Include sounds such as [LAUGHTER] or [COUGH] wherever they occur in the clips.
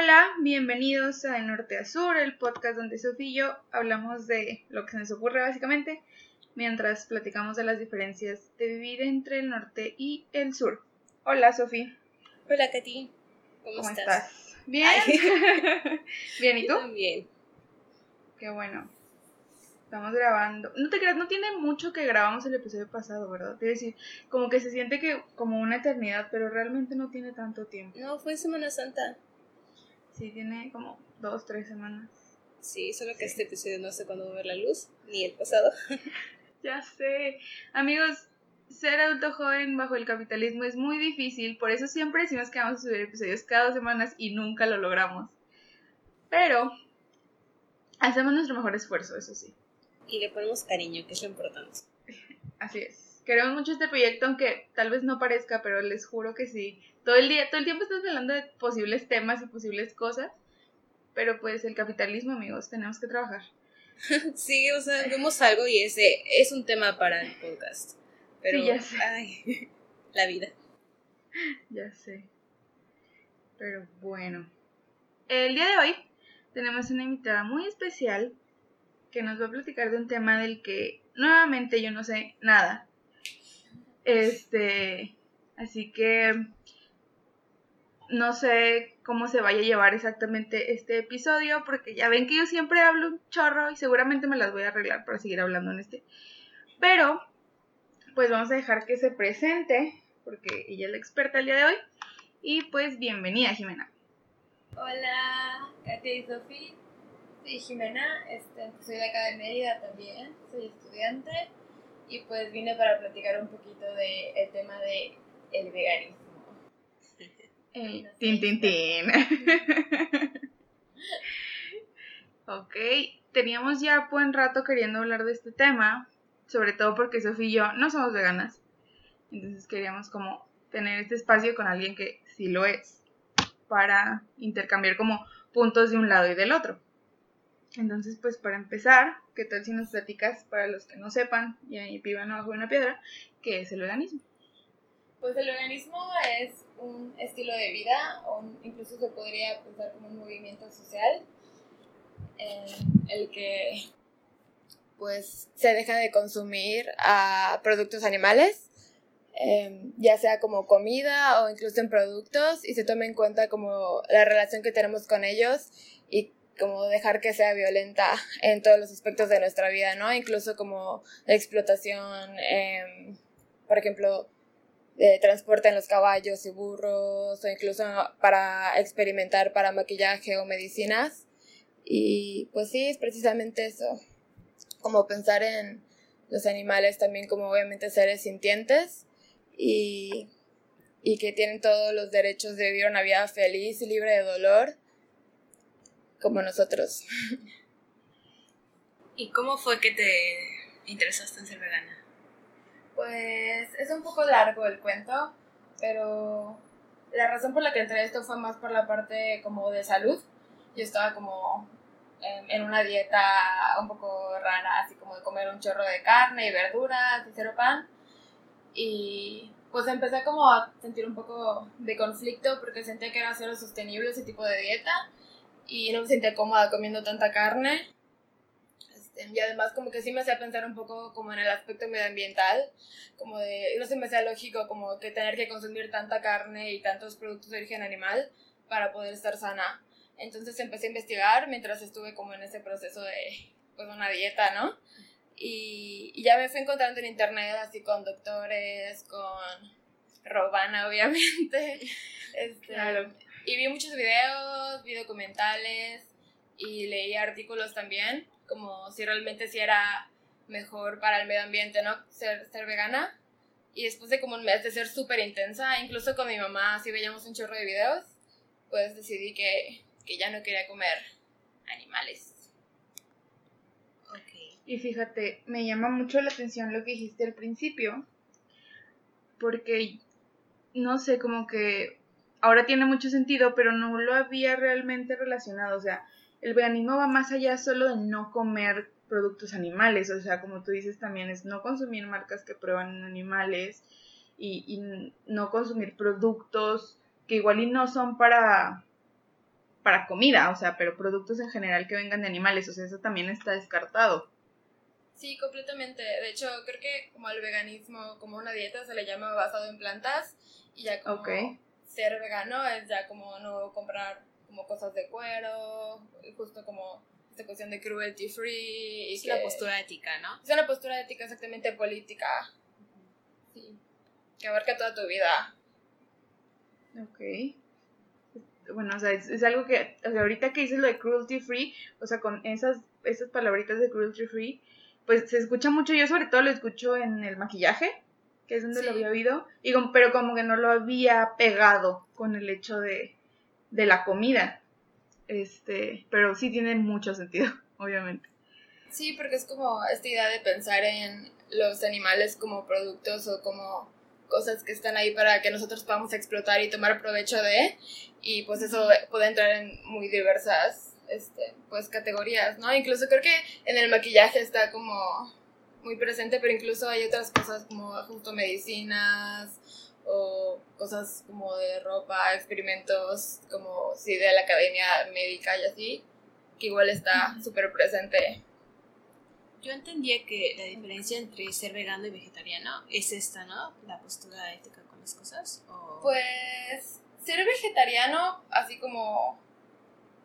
Hola, bienvenidos a De Norte a Sur, el podcast donde Sofía y yo hablamos de lo que se nos ocurre básicamente, mientras platicamos de las diferencias de vivir entre el norte y el sur. Hola, Sofía. Hola, Katy. ¿Cómo, estás? Bien. [LAUGHS] Bien, ¿y tú? Bien. Qué bueno. Estamos grabando. No te creas, no tiene mucho que grabamos el episodio pasado, ¿verdad? Quiero decir, como que se siente que como una eternidad, pero realmente no tiene tanto tiempo. No, fue Semana Santa. Sí, tiene como dos, tres semanas. Sí, solo que este episodio no sé cuándo va a ver la luz, ni el pasado. [LAUGHS] ya sé. Amigos, ser adulto joven bajo el capitalismo es muy difícil, por eso siempre decimos que vamos a subir episodios cada dos semanas y nunca lo logramos. Pero hacemos nuestro mejor esfuerzo, eso sí. Y le ponemos cariño, que es lo importante. [LAUGHS] Así es. Queremos mucho este proyecto, aunque tal vez no parezca, pero les juro que sí. Todo el día, todo el tiempo estamos hablando de posibles temas y posibles cosas, pero pues el capitalismo, amigos, tenemos que trabajar. [LAUGHS] sí, o sea, vemos algo y ese es un tema para el podcast. Pero, sí, ya sé. Ay, [LAUGHS] la vida. Ya sé. Pero bueno. El día de hoy tenemos una invitada muy especial que nos va a platicar de un tema del que nuevamente yo no sé nada. Este, así que no sé cómo se vaya a llevar exactamente este episodio, porque ya ven que yo siempre hablo un chorro y seguramente me las voy a arreglar para seguir hablando en este. Pero, pues vamos a dejar que se presente, porque ella es la experta el día de hoy. Y pues bienvenida, Jimena. Hola, Katia y Sofía. Soy Jimena, este, soy de acá de Mérida también, soy estudiante y pues vine para platicar un poquito del el tema de el veganismo. El tin, tin, tin. [LAUGHS] ok, teníamos ya buen rato queriendo hablar de este tema, sobre todo porque Sofía y yo no somos veganas, entonces queríamos como tener este espacio con alguien que sí lo es, para intercambiar como puntos de un lado y del otro. Entonces, pues para empezar, ¿qué tal si nos platicas, para los que no sepan y ahí vivan abajo de una piedra, qué es el veganismo? Pues el veganismo es un estilo de vida, o incluso se podría pensar como un movimiento social, en el que pues se deja de consumir a productos animales, em, ya sea como comida o incluso en productos, y se toma en cuenta como la relación que tenemos con ellos y como dejar que sea violenta en todos los aspectos de nuestra vida, ¿no? Incluso como la explotación, em, por ejemplo, de transporte en los caballos y burros, o incluso para experimentar para maquillaje o medicinas. Y pues sí, es precisamente eso, como pensar en los animales también como obviamente seres sintientes y, y que tienen todos los derechos de vivir una vida feliz y libre de dolor como nosotros. [LAUGHS] ¿Y cómo fue que te interesaste en ser vegana? Pues es un poco largo el cuento, pero la razón por la que entré esto fue más por la parte como de salud. Yo estaba como en, una dieta un poco rara, así como de comer un chorro de carne y verduras y cero pan. Y pues empecé como a sentir un poco de conflicto porque sentía que era cero sostenible ese tipo de dieta y no me sentía cómoda comiendo tanta carne. Y además como que sí me hacía pensar un poco como en el aspecto medioambiental, como de, no se me hacía lógico como que tener que consumir tanta carne y tantos productos de origen animal para poder estar sana. Entonces empecé a investigar mientras estuve como en ese proceso de pues una dieta, ¿no? Y, y ya me fui encontrando en internet así con doctores, con Robana obviamente. [LAUGHS] Este, claro y vi muchos videos, vi documentales y leí artículos también, como si realmente si era mejor para el medio ambiente, ¿no? Ser, ser vegana. Y después de como un mes de ser súper intensa, incluso con mi mamá, así veíamos un chorro de videos, pues decidí que, que ya no quería comer animales. Okay. Y fíjate, me llama mucho la atención lo que dijiste al principio, porque no sé, como que ahora tiene mucho sentido, pero no lo había realmente relacionado. O sea, el veganismo va más allá solo de no comer productos animales. O sea, como tú dices también, es no consumir marcas que prueban animales y, no consumir productos que igual y no son para, para comida, o sea, pero productos en general que vengan de animales, o sea, eso también está descartado. Sí, completamente. De hecho, creo que como al veganismo, como una dieta, se le llama basado en plantas y ya como ser vegano es ya como no comprar como cosas de cuero, justo como esta cuestión de cruelty free. Y es una postura ética, ¿no? Es una postura ética exactamente política. Sí. Que abarca toda tu vida. Ok. Bueno, o sea, es, algo que, o sea, ahorita que dices lo de cruelty free, o sea, con esas, esas palabritas de cruelty free, pues se escucha mucho, yo sobre todo lo escucho en el maquillaje, que es donde lo había oído, y pero como que no lo había pegado con el hecho de, de la comida. Este, pero sí tiene mucho sentido, [LAUGHS] obviamente. Sí, porque es como esta idea de pensar en los animales como productos o como cosas que están ahí para que nosotros podamos explotar y tomar provecho de, y pues eso puede entrar en muy diversas este, pues categorías, ¿no? Incluso creo que en el maquillaje está como muy presente, pero incluso hay otras cosas como justo medicinas o cosas como de ropa, experimentos como sí de la academia médica y así, que igual está súper presente. Yo entendía que la diferencia entre ser vegano y vegetariano es esta, ¿no? La postura ética con las cosas. Pues ser vegetariano, así como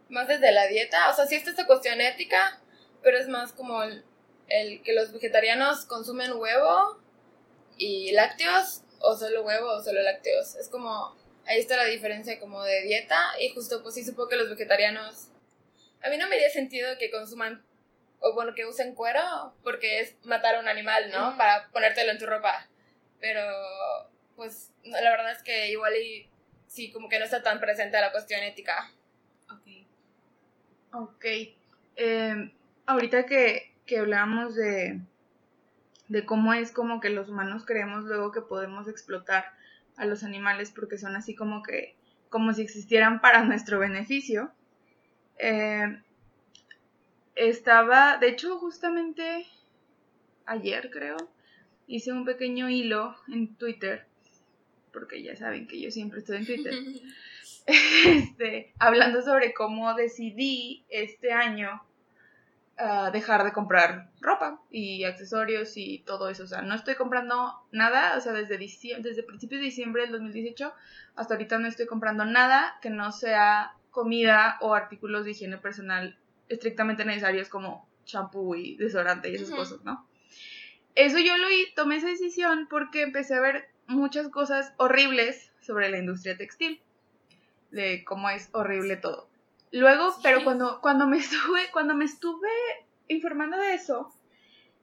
más desde la dieta, o sea, sí está esta cuestión ética, pero es más como el, el que los vegetarianos consumen huevo y lácteos o solo huevo o solo lácteos. Es como, ahí está la diferencia como de dieta y justo pues sí supongo que los vegetarianos, a mí no me haría sentido que consuman o bueno, que usen cuero porque es matar a un animal, ¿no? Para ponértelo en tu ropa. Pero pues la verdad es que igual y sí, como que no está tan presente la cuestión ética. Ok. Ok. Em, ahorita que, que hablamos de, de cómo es como que los humanos creemos luego que podemos explotar a los animales porque son así como que, como si existieran para [LAUGHS] nuestro beneficio. Eh, estaba, de hecho, justamente ayer creo, hice un pequeño hilo en Twitter, porque ya saben que yo siempre estoy en Twitter, [LAUGHS] [LAUGHS] este, hablando sobre cómo decidí este año dejar de comprar ropa y accesorios y todo eso. O sea, no estoy comprando nada, o sea, desde, diciembre, desde principios de diciembre del 2018 hasta ahorita no estoy comprando nada que no sea comida o artículos de higiene personal estrictamente necesarios como champú y desodorante y esas cosas, ¿no? Eso yo lo tomé esa decisión porque empecé a ver muchas cosas horribles sobre la industria textil, de cómo es horrible todo. Luego, pero cuando, cuando, me [LAUGHS] estuve, cuando me estuve informando de eso,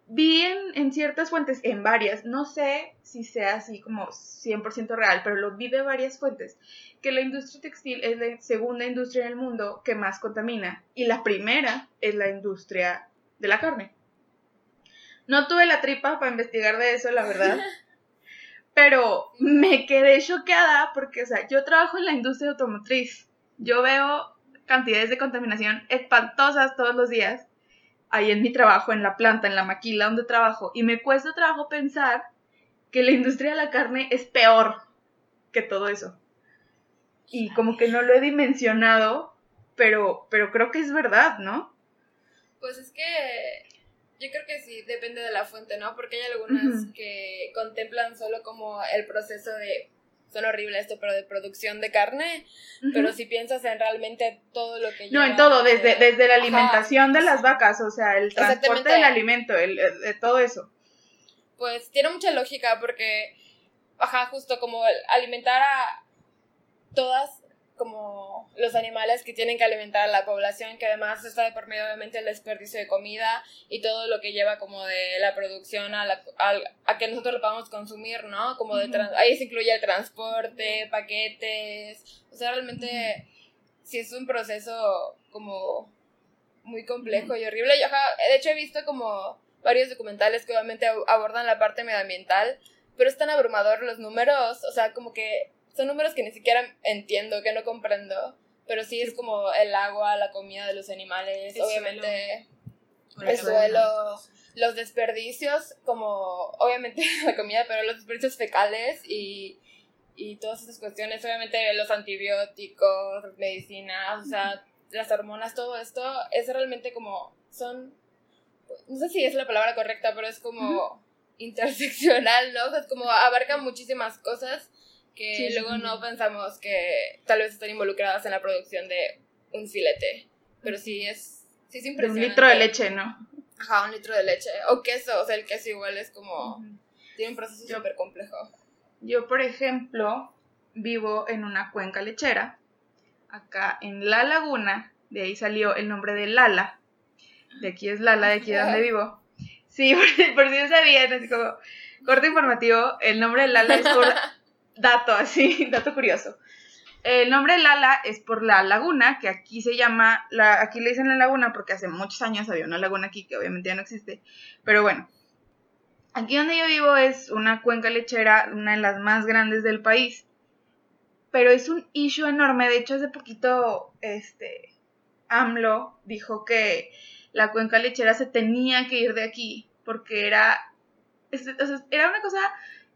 vi en, ciertas fuentes, en varias, no sé si sea así como 100% real, pero lo vi de varias fuentes, que la industria textil es la segunda industria en el mundo que más contamina y la primera es la industria de la carne. No tuve la tripa para investigar de eso, la verdad. [LAUGHS] pero me quedé choqueada porque, o sea, yo trabajo en la industria automotriz. Yo veo cantidades de contaminación espantosas todos los días ahí en mi trabajo, en la planta, en la maquila donde trabajo, y me cuesta trabajo pensar que la industria de la carne es peor que todo eso. Y como que no lo he dimensionado, pero, pero creo que es verdad, ¿no? Pues es que yo creo que sí, depende de la fuente, ¿no? Porque hay algunas que contemplan solo como el proceso de suena horrible esto, pero de producción de carne, pero si piensas en realmente todo lo que No, en todo, desde, desde la alimentación de las vacas, o sea, el transporte del alimento, el, de todo eso. Pues tiene mucha lógica porque, ajá, justo como alimentar a todas como los animales que tienen que alimentar a la población, que además está de por medio obviamente el desperdicio de comida y todo lo que lleva como de la producción a, la, a, que nosotros lo podamos consumir, ¿no? Como de ahí se incluye el transporte, paquetes, o sea, realmente sí es un proceso como muy complejo y horrible. Yo, de hecho he visto como varios documentales que obviamente abordan la parte medioambiental, pero es tan abrumador los números, o sea, como que son números que ni siquiera entiendo, que no comprendo, pero sí es como el agua, la comida de los animales, obviamente el suelo, los desperdicios, como obviamente [LAUGHS] la comida, pero los desperdicios fecales y, y todas esas cuestiones, obviamente los antibióticos, medicinas, o sea, las hormonas, todo esto, es realmente como, son, no sé si es la palabra correcta, pero es como interseccional, ¿no? O sea, es como abarca muchísimas cosas que luego no pensamos que tal vez están involucradas en la producción de un filete. Pero sí es, sí es impresionante. un litro de leche, ¿no? Ajá, un litro de leche. O queso, o sea, el queso igual es como... Tiene un proceso súper complejo. Yo, por ejemplo, vivo en una cuenca lechera, acá en La Laguna, de ahí salió el nombre de Lala. De aquí es Lala, de aquí es donde vivo. Sí, [LAUGHS] por, si no sabían, así como corte informativo, el nombre de Lala es por [LAUGHS] dato, así, [LAUGHS] dato curioso. El nombre Lala es por la laguna, que aquí se llama, la, aquí le dicen la laguna porque hace muchos años había una laguna aquí que obviamente ya no existe. Pero bueno, aquí donde yo vivo es una cuenca lechera, una de las más grandes del país. Pero es un issue enorme. De hecho, hace poquito, este, AMLO dijo que la cuenca lechera se tenía que ir de aquí porque era, era una cosa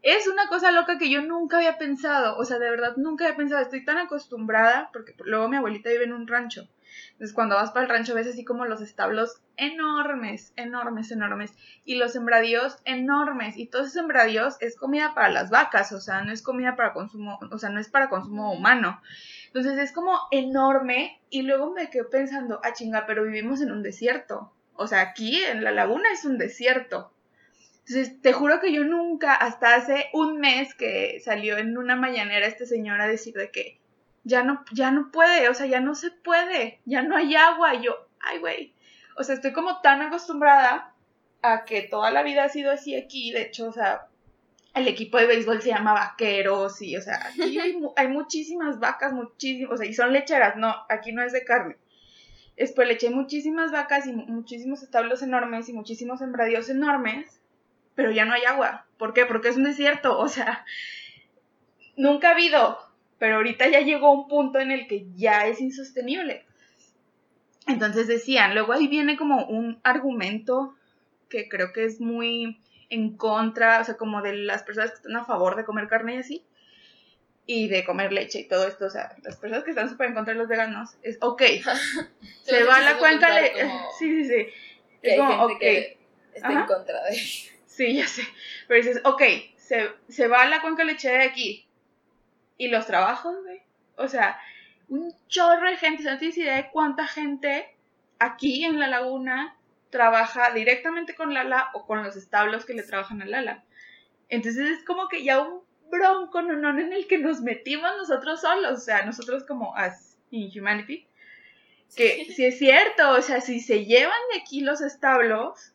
es una cosa loca que yo nunca había pensado, o sea, de verdad nunca había pensado, estoy tan acostumbrada, porque luego mi abuelita vive en un rancho, entonces cuando vas para el rancho ves así como los establos enormes, enormes, enormes, y los sembradíos enormes, y todos esos sembradíos es comida para las vacas, o sea, no es comida para consumo, o sea, no es para consumo humano. Entonces es como enorme, y luego me quedé pensando, ah chinga, pero vivimos en un desierto. O sea, aquí en la laguna es un desierto. Entonces, te juro que yo nunca, hasta hace un mes que salió en una mañanera este señor a decir de que ya no, ya no puede, o sea, ya no se puede, ya no hay agua. Y yo, ay, güey. O sea, estoy como tan acostumbrada a que toda la vida ha sido así aquí. De hecho, o sea, el equipo de béisbol se llama Vaqueros y, o sea, aquí [LAUGHS] hay, hay muchísimas vacas, muchísimas, o sea, y son lecheras, no, aquí no es de carne. Después le eché muchísimas vacas y muchísimos establos enormes y muchísimos sembradíos enormes pero ya no hay agua. ¿Por qué? Porque es un desierto, o sea, nunca ha habido, pero ahorita ya llegó un punto en el que ya es insostenible. Entonces decían, luego ahí viene como un argumento que creo que es muy en contra, o sea, como de las personas que están a favor de comer carne y así, y de comer leche y todo esto, o sea, las personas que están súper en contra de los veganos, es, ok, [LAUGHS] se va a la cuenca de... [LAUGHS] Sí, sí, sí. Es como, ok. está en contra de Sí, [LAUGHS] ya sé. Pero dices, ok, se, se va la cuenca lechera de aquí. ¿Y los trabajos, güey? O sea, un chorro de gente. ¿No tienes idea de cuánta gente aquí en la laguna trabaja directamente con Lala o con los establos que le trabajan a Lala? Entonces es como que ya un bronco no en el que nos metimos nosotros solos. O sea, nosotros como as in humanity. Que si es cierto, o sea, si se llevan de aquí los establos,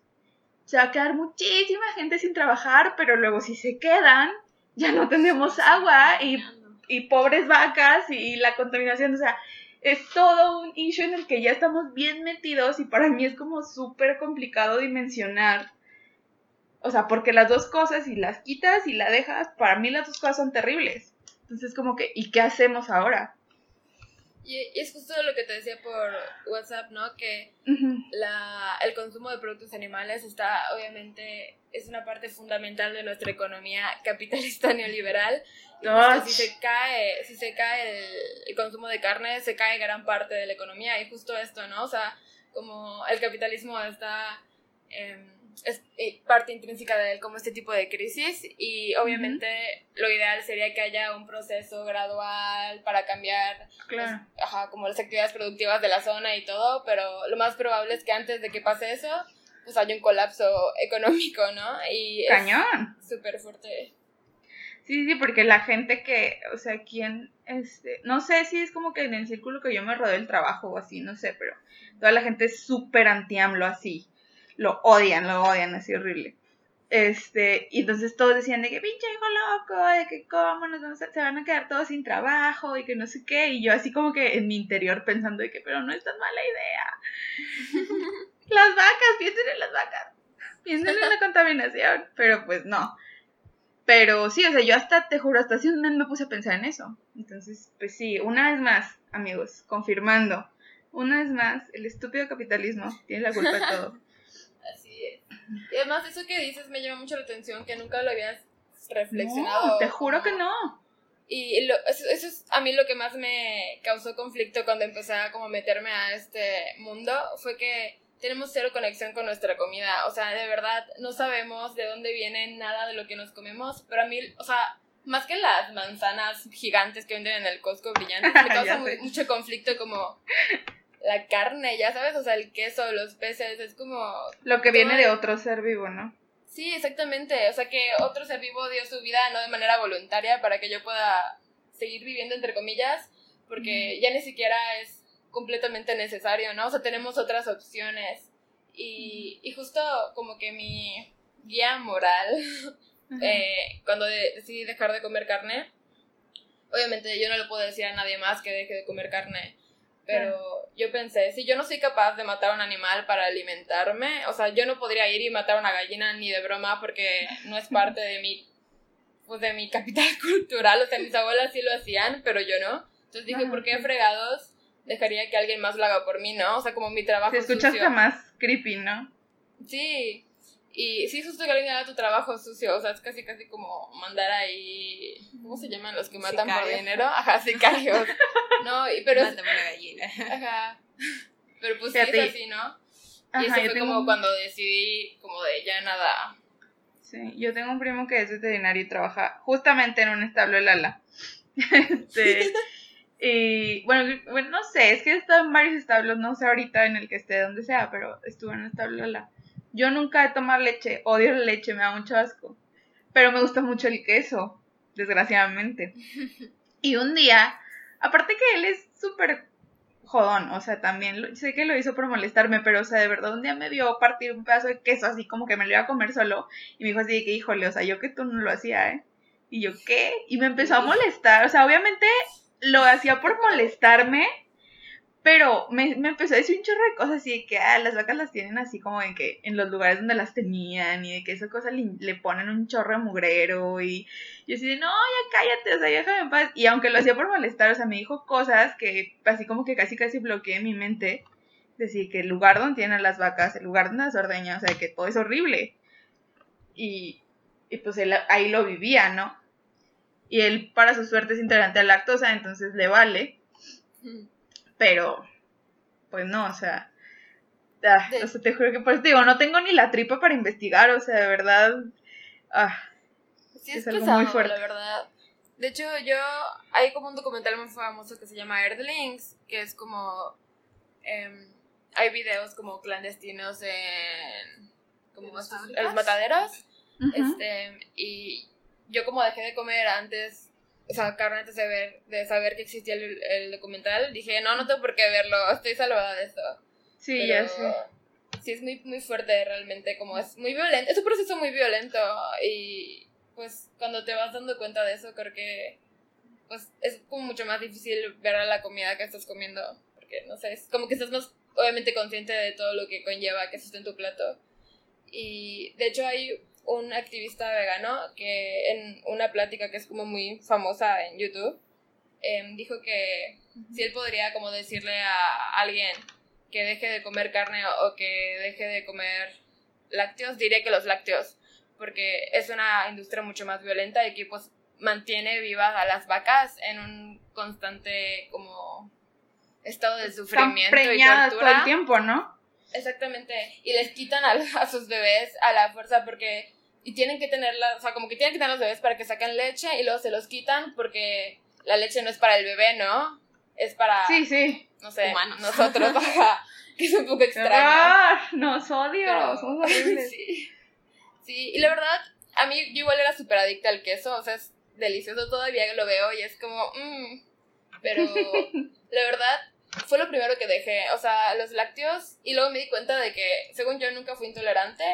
se va a quedar muchísima gente sin trabajar, pero luego si se quedan, ya no tenemos agua y, y pobres vacas y la contaminación, o sea, es todo un issue en el que ya estamos bien metidos y para mí es como súper complicado dimensionar. O sea, porque las dos cosas, si las quitas y la dejas, para mí las dos cosas son terribles. Entonces, como que, ¿y qué hacemos ahora? Y, es justo lo que te decía por WhatsApp, ¿no? Que la, el consumo de productos animales está, obviamente, es una parte fundamental de nuestra economía [LAUGHS] capitalista neoliberal. Y si se cae, si se cae el, consumo de carne, se cae gran parte de la economía. Y justo esto, ¿no? O sea, como el capitalismo está... Eh, es eh, parte intrínseca de él como este tipo de crisis y obviamente lo ideal sería que haya un proceso gradual para cambiar pues, ajá, como las actividades productivas de la zona y todo, pero lo más probable es que antes de que pase eso, pues haya un colapso económico, ¿no? Y Cañón. Súper fuerte. Sí, sí, porque la gente que, o sea, quien, este, no sé si es como que en el círculo que yo me rodeo el trabajo o así, no sé, pero toda la gente es súper anti-AMLO así lo odian, lo odian, así horrible. Este, y entonces todos decían de que pinche hijo loco, de que cómo nos vamos se van a quedar todos sin trabajo y que no sé qué. Y yo así como que en mi interior pensando de que, pero no es tan mala idea. [LAUGHS] las vacas, piensen en las vacas, piensen en la contaminación, pero pues no. Pero sí, o sea, yo hasta, te juro, hasta hace un mes me puse a pensar en eso. Entonces, pues sí, una vez más, amigos, confirmando, una vez más, el estúpido capitalismo tiene la culpa de todo. [LAUGHS] Y además eso que dices me llama mucho la atención, que nunca lo habías reflexionado. te juro que no. Y lo, eso, eso es a mí lo que más me causó conflicto cuando empecé a como meterme a este mundo, fue que tenemos cero conexión con nuestra comida. O sea, de verdad, no sabemos de dónde viene nada de lo que nos comemos. Pero a mí, o sea, más que las manzanas gigantes que venden en el Costco brillantes, me [LAUGHS] causa muy- mucho conflicto como la carne, ya sabes, o sea, el queso, los peces, es como... Lo que viene de otro ser vivo, ¿no? Sí, exactamente. O sea, que otro ser vivo dio su vida no de manera voluntaria para que yo pueda seguir viviendo, entre comillas, porque ya ni siquiera es completamente necesario, ¿no? O sea, tenemos otras opciones. Y, y justo como que mi guía moral, eh, cuando de- decidí dejar de comer carne, obviamente yo no le puedo decir a nadie más que deje de comer carne, pero yo pensé, si yo no soy capaz de matar a un animal para alimentarme, o sea, yo no podría ir y matar a una gallina ni de broma porque no es parte de mi, pues de mi capital [LAUGHS] cultural, o sea, mis abuelas sí lo hacían, pero yo no. Entonces dije, Ajá, ¿por qué fregados dejaría que alguien más lo haga por mí, no? O sea, como mi trabajo Se escucha sucio. hasta más creepy, ¿no? Sí, y sí, justo que alguien haga tu trabajo sucio, o sea, es casi casi como mandar ahí, ¿cómo se llaman los que matan por dinero? Ajá, sicarios. [LAUGHS] No, y, pero es, Mátame una gallina. ajá, pero pues sí es así, ¿no? Y Ajá, eso fue como un- cuando decidí, como de ya nada. Sí, yo tengo un primo que es veterinario y trabaja justamente en un establo de Lala. [LAUGHS] Este, [LAUGHS] y bueno, bueno, no sé, es que he estado en varios establos, no sé ahorita en el que esté, donde sea, pero estuve en un establo de Lala. Yo nunca he tomado leche, odio la leche, me da mucho asco. Pero me gusta mucho el queso, desgraciadamente. [LAUGHS] Y un día, aparte que él es súper jodón, o sea, también lo- sé que lo hizo por molestarme, pero o sea, de verdad un día me vio partir un pedazo de queso así como que me lo iba a comer solo y me dijo así de que, híjole, o sea, yo que tú no lo hacía, ¿eh? Y yo, ¿qué? Y me empezó a molestar, o sea, obviamente lo hacía por molestarme, pero me, me empezó a decir un chorro de cosas así de que, ah, las vacas las tienen así como de que en los lugares donde las tenían y de que esa cosa le, ponen un chorro de mugrero y yo así de, no, ya cállate, o sea, déjame en paz. Y aunque lo hacía por molestar, o sea, me dijo cosas que así como que casi casi bloqueé mi mente. Decir que el lugar donde tienen las vacas, el lugar donde las ordeñan, o sea, que todo es horrible. Y, y pues él ahí lo vivía, ¿no? Y él, para su suerte, es intolerante a la lactosa, entonces le vale. Pero, pues no, o sea, ah, o sea, te juro que por eso te digo, no tengo ni la tripa para investigar, o sea, de verdad, ah, Sí, es, Es algo pesado, muy fuerte. la verdad. De hecho, yo. Hay como un documental muy famoso que se llama Earthlings, que es como. em, hay videos como clandestinos en. como ¿En las estos- en fábricas? los mataderos. Este, y yo como dejé de comer antes, o sea, antes de, ver, de saber que existía el, el documental, dije, no, no tengo por qué verlo, estoy salvada de esto. sí, Pero ya sé. Sí, es muy, muy fuerte realmente, como es muy violento, es un proceso muy violento y pues cuando te vas dando cuenta de eso, creo que pues es como mucho más difícil ver a la comida que estás comiendo, porque no sé, es como que estás más obviamente consciente de todo lo que conlleva que esté en tu plato. Y de hecho hay un activista vegano que en una plática que es como muy famosa en YouTube, em, dijo que si él podría como decirle a alguien que deje de comer carne o que deje de comer lácteos, diría que los lácteos, porque es una industria mucho más violenta y que pues mantiene vivas a las vacas en un constante como estado de Están sufrimiento y preñadas tortura. todo el tiempo, ¿no? Exactamente. Y les quitan a, [LAUGHS] a sus bebés a la fuerza porque. Y tienen que tenerla. O sea, como que tienen que tener los bebés para que saquen leche y luego se los quitan porque la leche no es para el bebé, ¿no? Es para. Sí, sí. No sé. Humanos. Nosotros, [LAUGHS] ajá. Que es un poco ¡Qué extraño. horror! Nos odio, pero- somos horribles. [LAUGHS] sí. Sí, y la verdad, a mí yo igual era súper adicta al queso. O sea, es delicioso. Todavía lo veo y es como. mmm. Pero la verdad, fue lo primero que dejé. O sea, los lácteos. Y luego me di cuenta de que, según yo, nunca fui intolerante.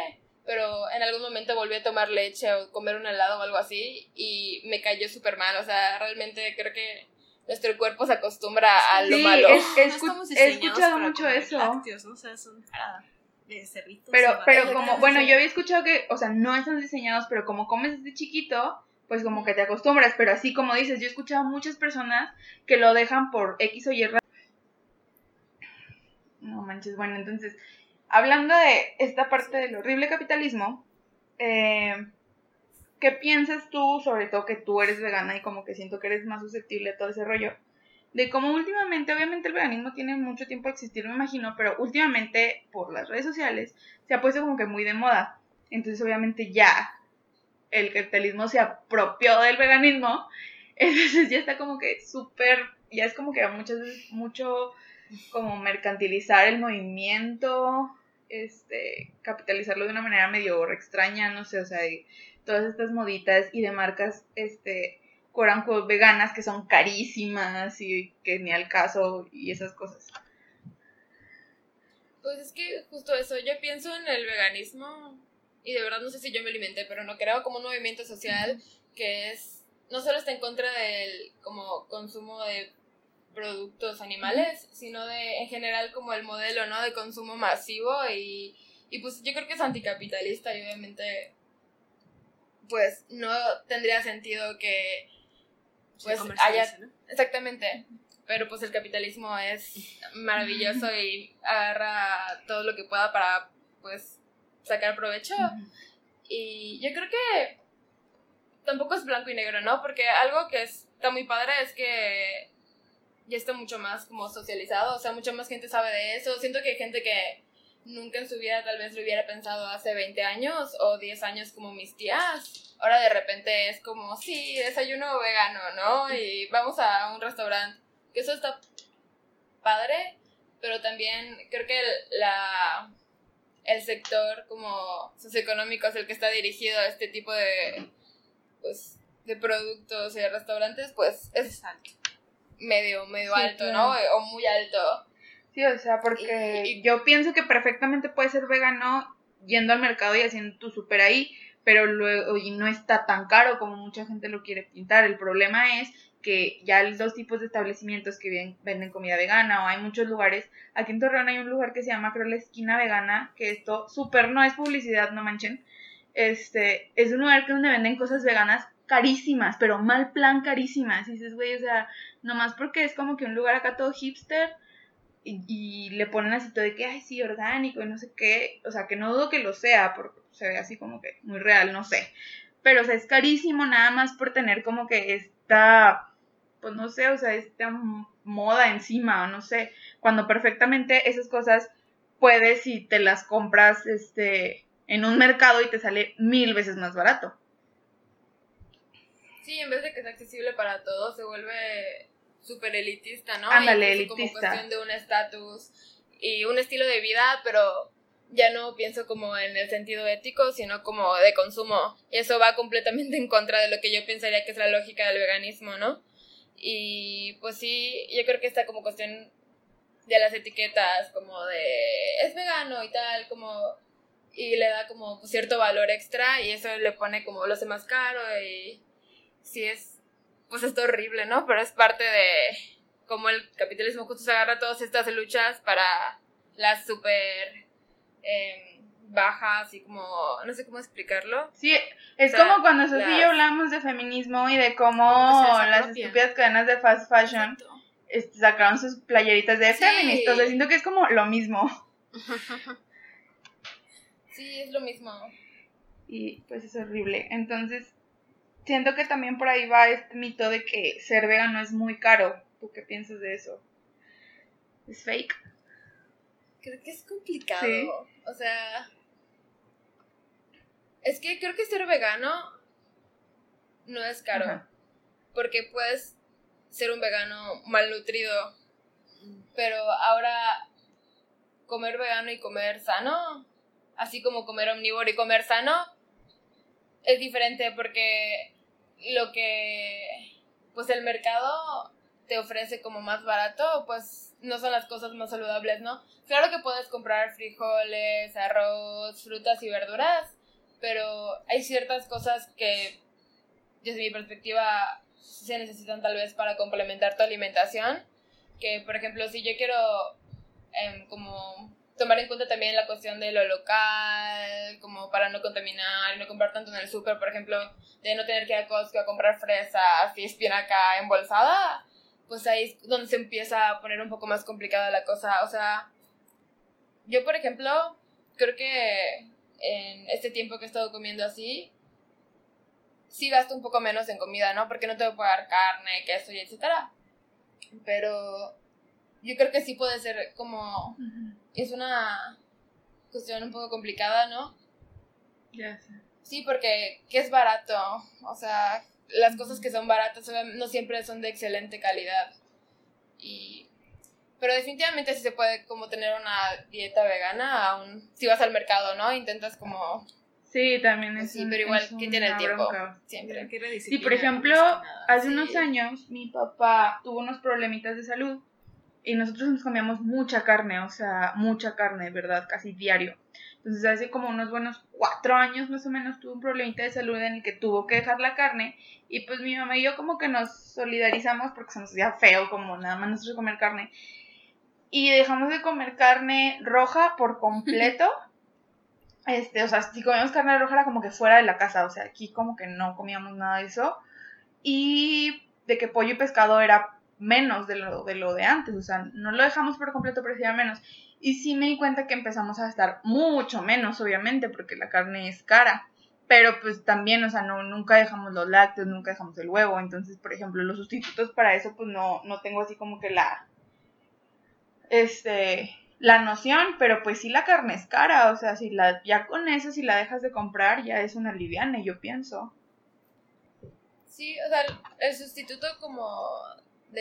Pero en algún momento volví a tomar leche o comer un helado o algo así. Y me cayó súper mal. O sea, realmente creo que nuestro cuerpo se acostumbra a lo Sí, malo. es- he, No he escuchado mucho comer eso. lácteos, ¿no? O sea, son para de cerritos. Pero, pero como, bueno, yo había escuchado que, o sea, no están diseñados, pero como comes desde chiquito, pues como que te acostumbras. Pero así como dices, yo he escuchado a muchas personas que lo dejan por X o Y. No manches, bueno, entonces, hablando de esta parte del horrible capitalismo, eh, ¿qué piensas tú, sobre todo que tú eres vegana y como que siento que eres más susceptible a todo ese rollo? De cómo últimamente, obviamente el veganismo tiene mucho tiempo a existir, me imagino, pero últimamente por las redes sociales se ha puesto como que muy de moda. Entonces obviamente ya el capitalismo se apropió del veganismo, [LAUGHS] entonces ya está como que súper, ya es como que muchas veces mucho como mercantilizar el movimiento, este, capitalizarlo de una manera medio extraña, no sé, o sea, todas estas moditas y de marcas, este, quote veganas que son carísimas y que ni al caso y esas cosas. Pues es que justo eso, yo pienso en el veganismo y de verdad no sé si yo me alimenté, pero no creo como un movimiento social que es, no solo está en contra del como consumo de productos animales, sino de en general como el modelo, ¿no? De consumo masivo y, y pues yo creo que es anticapitalista y obviamente pues no tendría sentido que pues haya exactamente pero pues el capitalismo es maravilloso y agarra todo lo que pueda para pues sacar provecho. Y yo creo que tampoco es blanco y negro no porque algo que está muy padre es que ya está mucho más como socializado, o sea, mucha más gente sabe de eso. Siento que hay gente que nunca en su vida tal vez lo hubiera pensado hace 20 años o 10 años como mis tías. Ahora de repente es como, sí, desayuno vegano, ¿no? Y vamos a un restaurante. Que eso está padre, pero también creo que el, la, el sector como socioeconómico es el que está dirigido a este tipo de, pues, de productos y restaurantes, pues es alto medio, medio alto, ¿no? O muy alto. Sí, o sea, porque yo pienso que perfectamente puedes ser vegano yendo al mercado y haciendo tu súper ahí, pero luego y no está tan caro como mucha gente lo quiere pintar. El problema es que ya hay dos tipos de establecimientos que venden comida vegana o hay muchos lugares. Aquí en Torreón hay un lugar que se llama, creo, la esquina vegana, que esto súper no es publicidad, no manchen. Este, es un lugar que donde venden cosas veganas carísimas, pero mal plan carísimas. Y dices, güey, o sea, nomás porque es como que un lugar acá todo hipster y, le ponen así todo de que, ay, sí, orgánico y no sé qué. O sea, que no dudo que lo sea, porque se ve así como que muy real, no sé. Pero, o sea, es carísimo nada más por tener como que esta, pues no sé, o sea, esta moda encima, o no sé. Cuando perfectamente esas cosas puedes y te las compras, este, en un mercado y te sale mil veces más barato. Sí, en vez de que sea accesible para todos, se vuelve súper elitista, ¿no? Ándale, elitista. Como cuestión de un estatus y un estilo de vida, pero ya no pienso como en el sentido ético, sino como de consumo. Y eso va completamente [LAUGHS] en contra de lo que yo pensaría que es la lógica del veganismo, ¿no? Y pues sí, yo creo que está como cuestión de las etiquetas, como de es vegano y tal, como y le da como cierto valor extra y eso le pone como lo hace más caro y sí es, pues es horrible, ¿no? Pero es parte de cómo el capitalismo justo se agarra todas estas luchas para las súper em, bajas y como, no sé cómo explicarlo. Sí, es como cuando Sofía y yo hablamos de feminismo y de cómo las estúpidas cadenas de fast fashion este, sacaron sus playeritas de feministas. siento que es como lo mismo. [LAUGHS] sí, es lo mismo. Y pues es horrible. Entonces, siento que también por ahí va este mito de que ser vegano es muy caro. ¿Tú qué piensas de eso? ¿Es fake? Creo que es complicado. O sea, es que creo que ser vegano no es caro. Porque puedes ser un vegano malnutrido. Pero ahora comer vegano y comer sano, así como comer omnívoro y comer sano, es diferente porque lo que pues el mercado te ofrece como más barato, pues no son las cosas más saludables, ¿no? Claro que puedes comprar frijoles, arroz, frutas y verduras, pero hay ciertas cosas que desde mi perspectiva se necesitan tal vez para complementar tu alimentación, que por ejemplo si yo quiero em, como tomar en cuenta también la cuestión de lo local, como para no contaminar no comprar tanto en el súper, por ejemplo, de no tener que ir a Costco a comprar fresas y espinaca embolsada, pues ahí es donde se empieza a poner un poco más complicada la cosa. O sea, yo, por ejemplo, creo que en este tiempo que he estado comiendo así, sí gasto un poco menos en comida, ¿no? Porque no tengo que pagar carne, queso y etcétera. Pero yo creo que sí puede ser como... Es una cuestión un poco complicada, ¿no? Ya sé. Sí, porque ¿qué es barato? O sea, las cosas que son baratas no siempre son de excelente calidad. Y pero definitivamente sí se puede como tener una dieta vegana aún si vas al mercado, ¿no? Intentas como Sí, también es sí, un- pero igual, ¿quién tiene el tiempo? bronca. Siempre. Sí, por ejemplo, hace unos años mi papá tuvo unos problemitas de salud y nosotros nos comíamos mucha carne, o sea, mucha carne, ¿verdad? Casi diario. Entonces hace como unos buenos cuatro años más o menos tuvo un problemita de salud en el que tuvo que dejar la carne y pues mi mamá y yo como que nos solidarizamos porque se nos hacía feo como nada más nosotros comer carne y dejamos de comer carne roja por completo. [LAUGHS] Este, o sea, si comíamos carne roja era como que fuera de la casa, o sea, aquí como que no comíamos nada de eso. Y de que pollo y pescado era menos de lo de, lo de antes, o sea, no lo dejamos por completo, pero sí era menos. Y sí me di cuenta que empezamos a gastar mucho menos, obviamente, porque la carne es cara. Pero pues también, o sea, no, nunca dejamos los lácteos, nunca dejamos el huevo. Entonces, por ejemplo, los sustitutos para eso, pues no, no tengo así como que la, este, la noción, pero pues sí la carne es cara, o sea, si la, ya con eso, si la dejas de comprar, ya es una liviana, yo pienso. Sí, o sea, el, sustituto como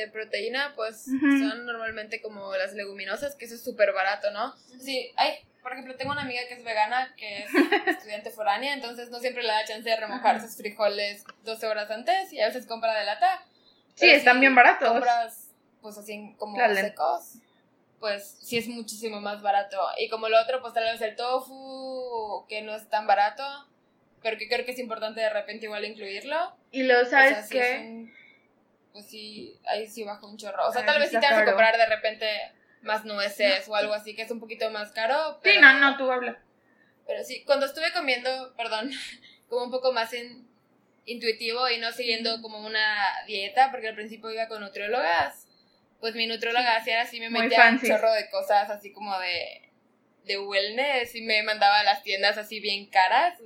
de proteína, pues son normalmente como las leguminosas, que eso es súper barato, ¿no? Sí, ay, por ejemplo, tengo una amiga que es vegana, que es [LAUGHS] estudiante foránea, entonces no siempre le da chance de remojar sus frijoles 12 horas antes y a veces compra de lata. Sí, están si bien baratos. compras, pues así como Claro. secos, pues sí es muchísimo más barato. Y como lo otro, pues tal vez el tofu, que no es tan barato, pero que creo que es importante de repente igual incluirlo. Y luego, O sea, ¿sabes sí qué? un- pues sí, ahí sí baja un chorro. O sea, tal vez sí está te vas a caro. comprar de repente más nueces o algo así, que es un poquito más caro. Pero, Sí, no, no, tú habla. Pero sí, cuando estuve comiendo, [LAUGHS] perdón, como un poco más en intuitivo y no siguiendo como una dieta, porque al principio iba con nutriólogas, pues mi nutrióloga hacía así, me metía un chorro de cosas así como de, de wellness y me mandaba a las tiendas así bien caras.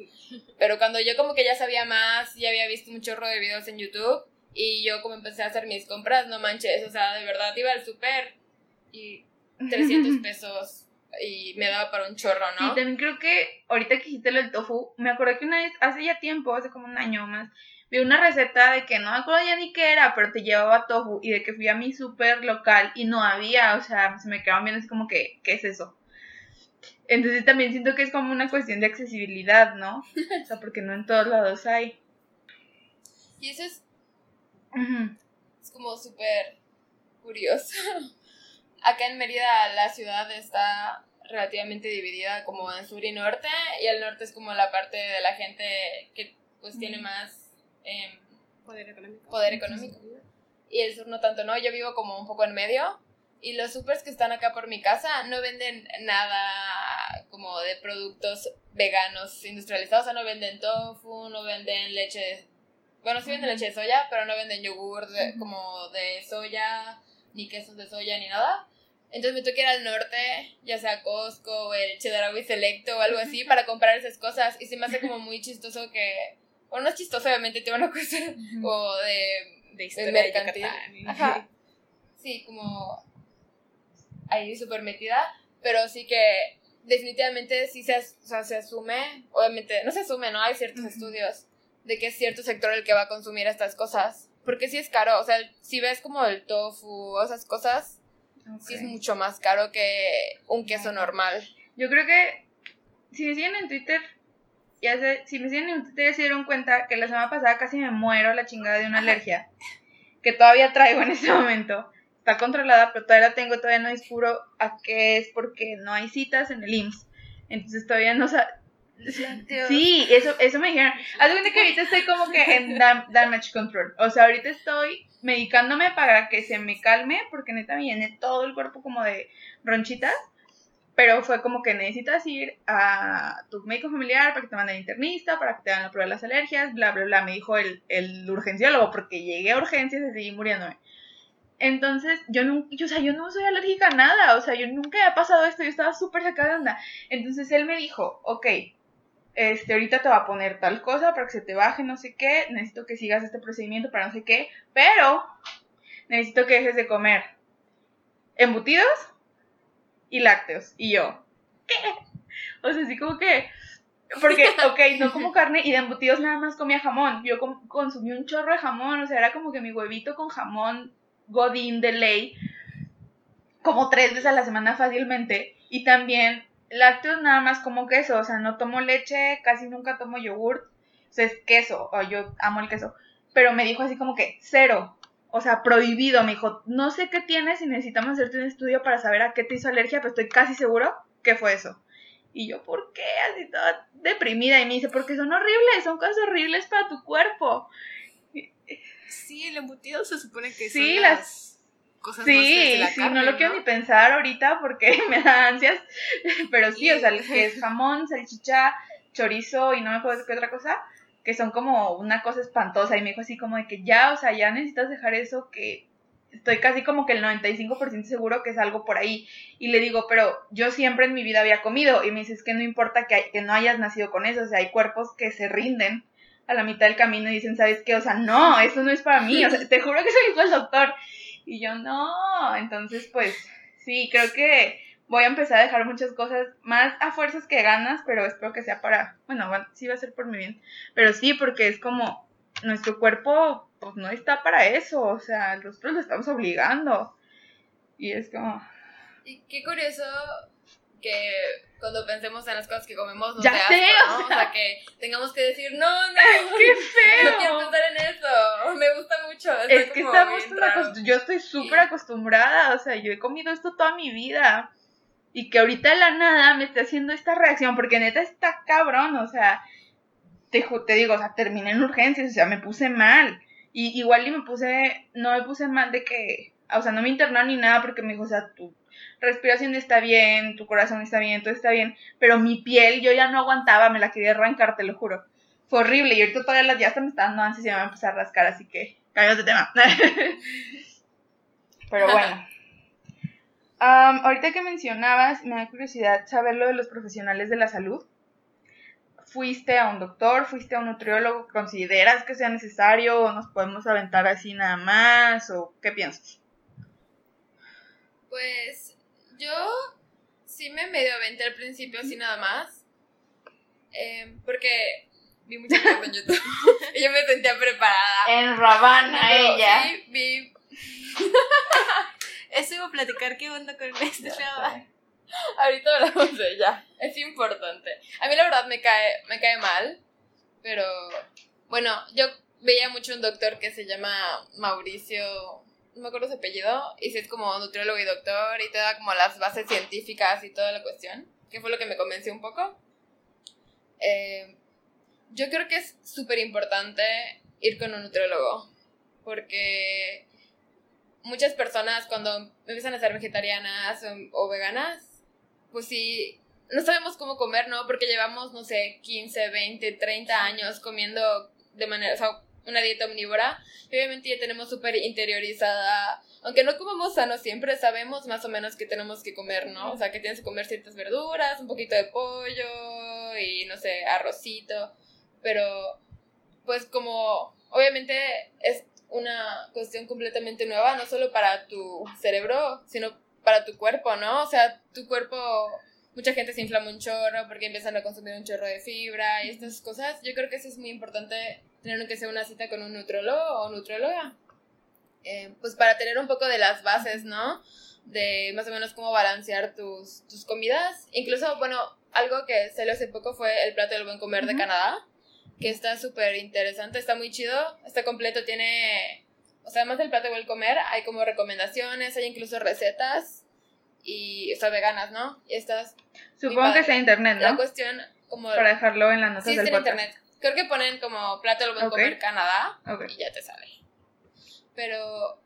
Pero cuando yo como que ya sabía más, ya había visto un chorro de videos en YouTube y yo como empecé a hacer mis compras, no manches, o sea, de verdad iba al súper y 300 [LAUGHS] pesos y me daba para un chorro, Sí, ¿no? también creo que ahorita que dijiste lo del tofu, me acordé que una vez, hace ya tiempo, hace como un año más, vi una receta de que no me acuerdo ya ni qué era, pero te llevaba tofu y de que fui a mi súper local y no había, o sea, se me quedaban viendo así como que, ¿qué es eso? Entonces también siento que es como una cuestión de accesibilidad, ¿no? O sea, porque no en todos lados hay. [LAUGHS] Y eso es, Ujú. es como súper curioso. [LAUGHS] Acá en Mérida la ciudad está relativamente dividida como en sur y norte y el norte es como la parte de la gente que pues tiene más em, Poder económico. poder económico y el sur no tanto, ¿no? Yo vivo como un poco en medio y los supers que están acá por mi casa no venden nada como de productos veganos industrializados, o sea, no venden tofu, no venden leche. Bueno, sí venden leche de soya, pero no venden yogur de- como de soya, ni quesos de soya, ni nada. Entonces me tuve que ir al norte, ya sea Costco o el Chedraui Selecto o algo así, para comprar esas cosas. Y se me hace como muy chistoso que... Bueno, no es chistoso, obviamente, tiene una cuestión como de De historia de mercantil. Ajá. Sí, como ahí súper metida, pero sí que definitivamente sí se, as- o sea, se asume, obviamente, no se asume, ¿no? Hay ciertos estudios de que es cierto sector el que va a consumir estas cosas, porque sí es caro, o sea, si ves como el tofu o esas cosas, sí es mucho más caro que un queso normal. Yo creo que si me siguen en Twitter, ya sé, si me siguen en Twitter ya se dieron cuenta que la semana pasada casi me muero la chingada de una alergia que todavía traigo en este momento. Está controlada, pero todavía la tengo, todavía no descubro a qué es porque no hay citas en el IMSS. Entonces todavía no Sí, eso, eso me dijeron. Haz cuenta que ahorita estoy como que en dam- damage control. O sea, ahorita estoy medicándome para que se me calme, porque neta me llené todo el cuerpo como de ronchitas. Pero fue como que necesitas ir a tu médico familiar para que te manden internista, para que te hagan la prueba de las alergias, bla, bla, bla. Me dijo el, el urgenciólogo, porque llegué a urgencias y seguí muriéndome. Entonces, yo no, yo, o sea, yo no soy alérgica a nada, o sea, yo nunca he pasado esto, yo estaba súper sacada de onda. Entonces él me dijo, ok, este, ahorita te va a poner tal cosa para que se te baje, no sé qué, necesito que sigas este procedimiento para no sé qué, pero necesito que dejes de comer embutidos y lácteos. Y yo, ¿qué? O sea, así como que, porque, [LAUGHS] ok, no como carne y de embutidos nada más comía jamón. Yo consumí un chorro de jamón, o sea, era como que mi huevito con jamón godín de ley, como tres veces a la semana fácilmente. Y también lácteos nada más como queso, o sea, no tomo leche, casi nunca tomo yogurt, o sea, es queso, o yo amo el queso. Pero me dijo así como que cero, o sea, prohibido. Me dijo, no sé qué tienes y necesitamos hacerte un estudio para saber a qué te hizo alergia, pero estoy casi seguro que fue eso. Y yo, ¿por qué? Así toda deprimida. Y me dice, porque son horribles, son cosas horribles para tu cuerpo. Sí, el embutido se supone que sí, son las cosas sí, de la sí, carne, no lo quiero ni pensar ahorita porque [LAUGHS] me da ansias. Pero sí, o sea, el que es jamón, salchicha, chorizo y no me acuerdo qué otra cosa, que son como una cosa espantosa. Y me dijo así como de que ya, o sea, ya necesitas dejar eso que estoy casi como que el 95% seguro que es algo por ahí. Y le digo, pero yo siempre en mi vida había comido. Y me dice, es que no importa que, que no hayas nacido con eso. O sea, hay cuerpos que se rinden a la mitad del camino y dicen, ¿sabes qué? O sea, no, eso no es para mí. O sea, te juro que soy hijo del doctor. Y yo, no. Entonces, pues, sí, creo que voy a empezar a dejar muchas cosas más a fuerzas que ganas, pero espero que sea para, bueno, sí va a ser por mi bien. Pero sí, porque es como, nuestro cuerpo pues no está para eso, o sea, nosotros lo estamos obligando. Y es como... Y qué curioso que cuando pensemos en las cosas que comemos nos Ya sé, asco, o ¿no? O sea- sea, que tengamos que decir, no, no, ¡Qué feo! no quiero pensar en eso, me gusta mucho. está Es que estamos yo estoy súper acostumbrada, o sea, yo he comido esto toda mi vida. Y que ahorita de la nada me esté haciendo esta reacción, porque neta está cabrón, o sea, te, te digo, o sea, terminé en urgencias, o sea, me puse mal. Y igual y me puse, no me puse mal de que, o sea, no me internó ni nada porque me dijo, o sea, tu respiración está bien, tu corazón está bien, todo está bien, pero mi piel yo ya no aguantaba, me la quería arrancar, te lo juro. Fue horrible y ahorita todavía las ya hasta me está dando ansias y me va a rascar, así que cambiamos de tema. [LAUGHS] pero bueno. Am, ahorita que mencionabas, me da curiosidad saber lo de los profesionales de la salud. ¿Fuiste a un doctor? ¿Fuiste a un nutriólogo? ¿Consideras que sea necesario o nos podemos aventar así nada más? ¿O qué piensas? Pues yo sí me medio aventé al principio así nada más. Eh, porque vi muchos videos en YouTube [LAUGHS] y yo me sentía preparada. En Ravana, Pero Sí, vi. [LAUGHS] Eso iba a platicar qué onda con este chava. Ahorita hablamos de ella. Es importante. A mí la verdad me cae, me cae mal. Pero bueno, yo veía mucho un doctor que se llama Mauricio. No me acuerdo su apellido. Y sí es como nutriólogo y doctor. Y te da como las bases científicas y toda la cuestión. Que fue lo que me convenció un poco. Eh, yo creo que es súper importante ir con un nutriólogo. Porque muchas personas cuando empiezan a ser vegetarianas o, o veganas, pues sí, no sabemos cómo comer, ¿no? Porque llevamos, no sé, 15, 20, 30 años comiendo de manera, o sea, una dieta omnívora. Y obviamente ya tenemos súper interiorizada, aunque no comamos sano siempre, sabemos más o menos que tenemos que comer, ¿no? O sea, que tienes que comer ciertas verduras, un poquito de pollo y, no sé, arrocito. Pero, pues como, obviamente es una cuestión completamente nueva, no solo para tu cerebro, sino para tu cuerpo, ¿no? O sea, tu cuerpo, mucha gente se inflama un chorro porque empiezan a consumir un chorro de fibra y estas cosas. Yo creo que eso es muy importante, tener que ser una cita con un nutrólogo o nutrióloga. Eh, pues para tener un poco de las bases, ¿no? De más o menos cómo balancear tus, tus comidas. Incluso, bueno, algo que salió hace poco fue el plato del buen comer de Ujú. Canadá, que está súper interesante, está muy chido, está completo, tiene, o sea, además del plato del buen comer, hay como recomendaciones, hay incluso recetas, y, o sea, veganas, ¿no? Y estas, Supongo que sea internet, la ¿no? cuestión como... Para dejarlo en las notas Sí, del en podcast. internet. Creo que ponen como plato del buen Ok. comer Canadá Ok. y ya te sale. Pero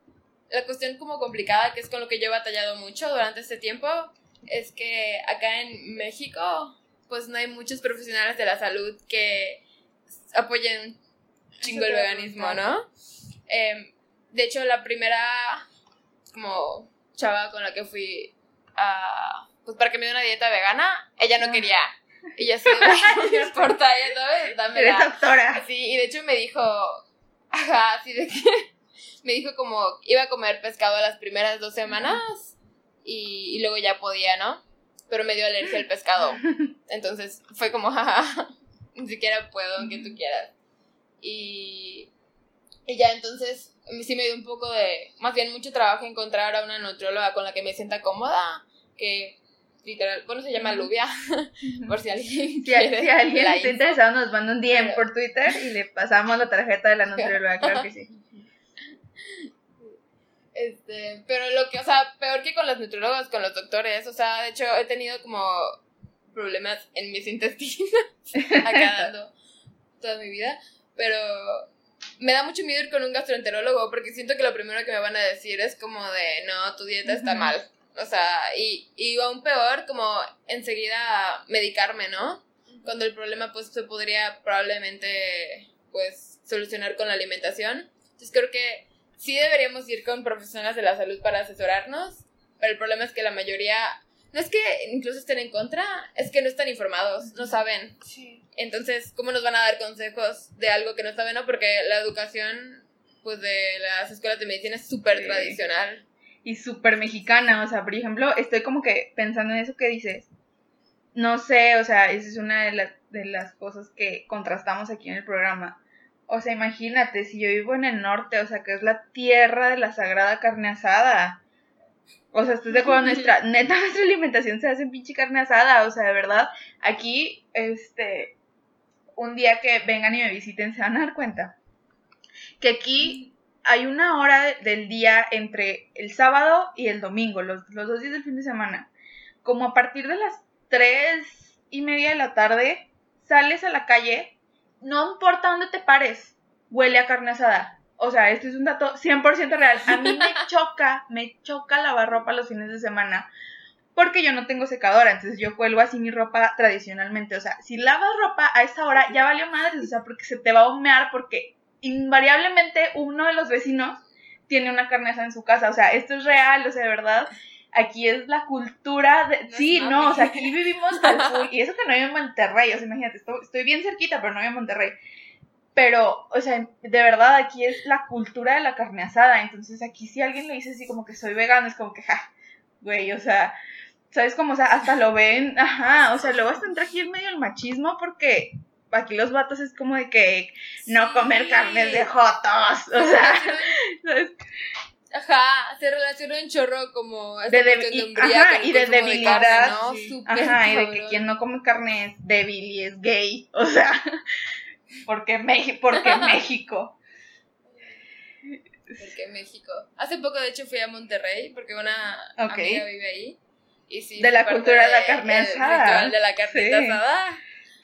la cuestión como complicada, que es con lo que yo he batallado mucho durante este tiempo, es que acá en México, pues no hay muchos profesionales de la salud que apoyen chingo el veganismo. ¿no? Em, de hecho, la primera como chava con la que fui a, pues para que me diera una dieta vegana, ella no Ah. quería. Y yo así, no [LAUGHS] importa, ya sabes, dame Eres doctora. Sí, y de hecho me dijo, ajá, así de que [LAUGHS] me dijo como iba a comer pescado las primeras dos semanas y, y luego ya podía, ¿no? Pero me dio alergia al pescado. Entonces fue como, jaja, ni siquiera puedo, aunque tú quieras. Y, y ya entonces sí me dio un poco de, más bien mucho trabajo encontrar a una nutrióloga con la que me sienta cómoda, que literal, bueno, se llama Lubia, [LAUGHS] por si alguien Si, quiere. si alguien está interesado, nos manda un DM Pero- por Twitter y le pasamos la tarjeta de la nutrióloga, claro que sí. [LAUGHS] Este, pero lo que, o sea, peor que con los nutriólogos, con los doctores, o sea, de hecho he tenido como problemas en mis intestinos, [LAUGHS] acá dando toda mi vida, pero me da mucho miedo ir con un gastroenterólogo porque siento que lo primero que me van a decir es como de, no, tu dieta está mal, o sea, y, y aún peor, como enseguida medicarme, ¿no? Cuando el problema pues se podría probablemente pues solucionar con la alimentación. Entonces creo que sí deberíamos ir con profesionales de la salud para asesorarnos, pero el problema es que la mayoría, no es que incluso estén en contra, es que no están informados, no saben. Sí. Entonces, ¿cómo nos van a dar consejos de algo que no saben? No? Porque la educación, pues, de las escuelas de medicina es súper Sí. tradicional. Y súper mexicana, o sea, por ejemplo, estoy como que pensando en eso que dices. No sé, o sea, esa es una de, las de las cosas que contrastamos aquí en el programa. O sea, imagínate, si yo vivo en el norte, o sea, que es la tierra de la sagrada carne asada. O sea, ¿estás de acuerdo? [LAUGHS] Nuestra, neta, nuestra alimentación se hace en pinche carne asada, o sea, de verdad. Aquí, este, un día que vengan y me visiten se van a dar cuenta. Que aquí hay una hora de- del día entre el sábado y el domingo, los, los dos días del fin de semana. Como a partir de las tres y media de la tarde, sales a la calle, no importa dónde te pares, huele a carne asada. O sea, esto es un dato 100% real. A mí me [LAUGHS] choca, me choca lavar ropa los fines de semana porque yo no tengo secadora, entonces yo cuelgo así mi ropa tradicionalmente. O sea, si lavas ropa a esa hora, ya valió madres, o sea, porque se te va a humear, porque invariablemente uno de los vecinos tiene una carne asada en su casa. O sea, esto es real, o sea, de verdad. Aquí es la cultura de... No sí, no, o sea, aquí vivimos al [LAUGHS] full. Y eso que no vivo en Monterrey, o sea, imagínate, estoy, estoy bien cerquita, pero no vivo en Monterrey. Pero, o sea, de verdad, aquí es la cultura de la carne asada. Entonces, aquí si alguien le dice así como que soy vegano, es como que, ja, güey, o sea, ¿sabes cómo? O sea, hasta lo ven, ajá, o sea, luego hasta entra aquí en medio el machismo porque aquí los vatos es como de que no Sí. comer carnes de jotos, o sea, ¿sabes? Ajá, se relaciona un chorro como De cuestión y- ajá, y de debilidad, carne, ¿no? sí. Súper Ajá, y de que quien no come carne es débil y es gay, o sea, [LAUGHS] porque, Meji- porque [LAUGHS] México. Porque México. Hace poco, de hecho, fui a Monterrey porque una Ok. amiga vive ahí. Y sí, De la cultura de la carne asada. de la carnita Sí. asada.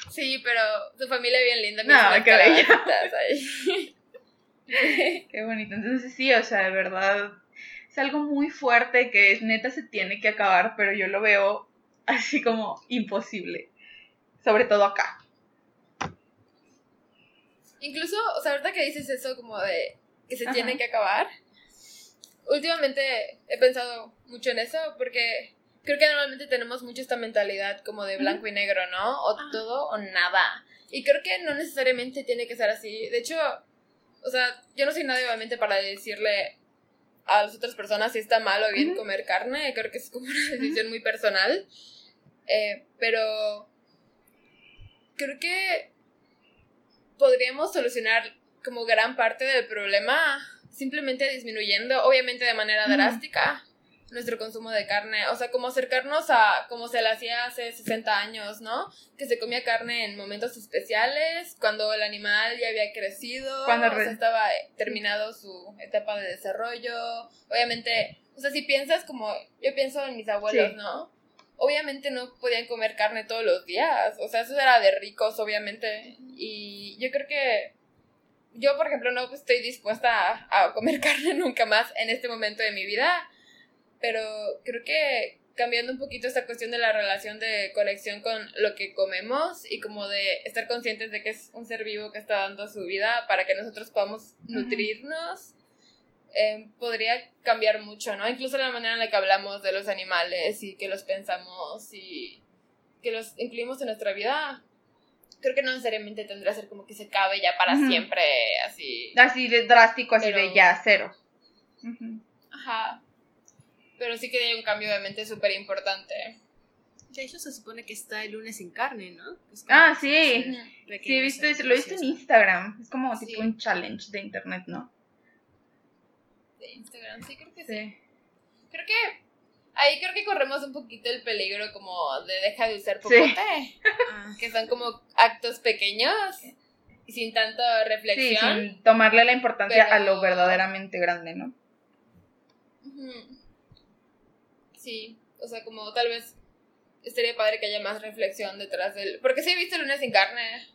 Sí, pero su familia bien linda. No, qué bella. [LAUGHS] Qué bonito. Entonces sí, o sea, de verdad es algo muy fuerte que es neta se tiene que acabar, pero yo lo veo así como imposible. Sobre todo acá. Incluso, o sea, ahorita que dices eso como de que se Ajá. tiene que acabar, últimamente he pensado mucho en eso porque creo que normalmente tenemos mucho esta mentalidad como de blanco y negro, ¿no? O Ah. todo o nada. Y creo que no necesariamente tiene que ser así. De hecho, o sea, yo no soy nadie obviamente para decirle a las otras personas si está mal o bien comer carne. Creo que es como una decisión muy personal. Eh, pero creo que podríamos solucionar como gran parte del problema simplemente disminuyendo, obviamente de manera drástica, nuestro consumo de carne. O sea, como acercarnos a como se le hacía hace 60 años, ¿no? Que se comía carne en momentos especiales, cuando el animal ya había crecido, Cuando o sea, re- estaba terminado su etapa de desarrollo. Obviamente, o sea, si piensas como yo pienso en mis abuelos, Sí. ¿no? Obviamente no podían comer carne todos los días, o sea, eso era de ricos, obviamente. Y yo creo que yo, por ejemplo, no estoy dispuesta a, a comer [LAUGHS] carne nunca más en este momento de mi vida, pero creo que cambiando un poquito esta cuestión de la relación de conexión con lo que comemos y como de estar conscientes de que es un ser vivo que está dando su vida para que nosotros podamos nutrirnos, eh, podría cambiar mucho, ¿no? Incluso la manera en la que hablamos de los animales y que los pensamos y que los incluimos en nuestra vida, creo que no necesariamente tendrá que ser como que se cabe ya para siempre, así. Así de drástico, así Pero- de ya, cero. Ajá. Pero sí que hay un cambio obviamente súper importante. De hecho, se supone que está el lunes sin carne, ¿no? Ah, que sí. Sí, he pequeños visto eso, lo he visto en. Instagram. Es como Sí. tipo un challenge de internet, ¿no? De Instagram, sí, creo que sí. Sí. Creo que ahí creo que corremos un poquito el peligro como de deja de usar Sí. popote, Ah, que son como actos pequeños y sin tanta Sí, reflexión. sin tomarle la importancia a lo verdaderamente grande, ¿no? Ujú. Sí, o sea, como tal vez estaría padre que haya más reflexión detrás del... Porque sí he visto lunes sin carne,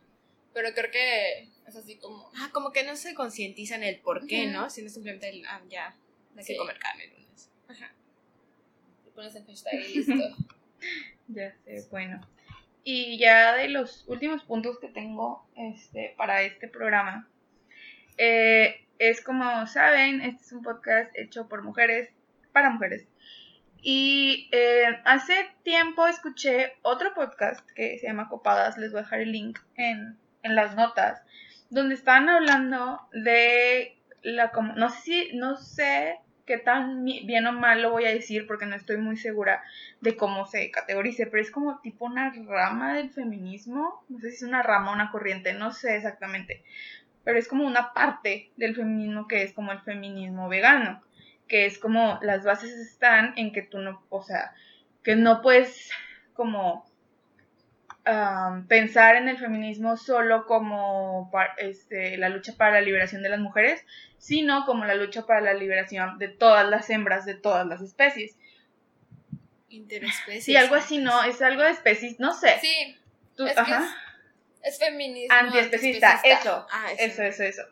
pero creo que es así como... Ah, como que no se concientizan el por qué. ¿no? Sino simplemente el, ah, ya, hay Sí. que comer carne el lunes. Te pones en hashtag y listo. [LAUGHS] Ya sé, bueno. Y ya de los últimos puntos que tengo este, para este programa, eh, es como saben, este es un podcast hecho por mujeres, para mujeres. Y eh, hace tiempo escuché otro podcast que se llama Copadas, les voy a dejar el link en, en las notas, donde estaban hablando de la, no sé si, no sé qué tan bien o mal lo voy a decir porque no estoy muy segura de cómo se categorice, pero es como tipo una rama del feminismo, no sé si es una rama o una corriente, no sé exactamente, pero es como una parte del feminismo que es como el feminismo vegano, que es como las bases están en que tú no, o sea, que no puedes como pensar en el feminismo solo como este, la lucha para la liberación de las mujeres, sino como la lucha para la liberación de todas las hembras de todas las especies. Interespecies. Sí, algo así, ¿no? Es algo de especies, no sé. Sí, Tú- es que ajá. Es feminismo Antiespecista, eso. Ah, Eso, eso, eso.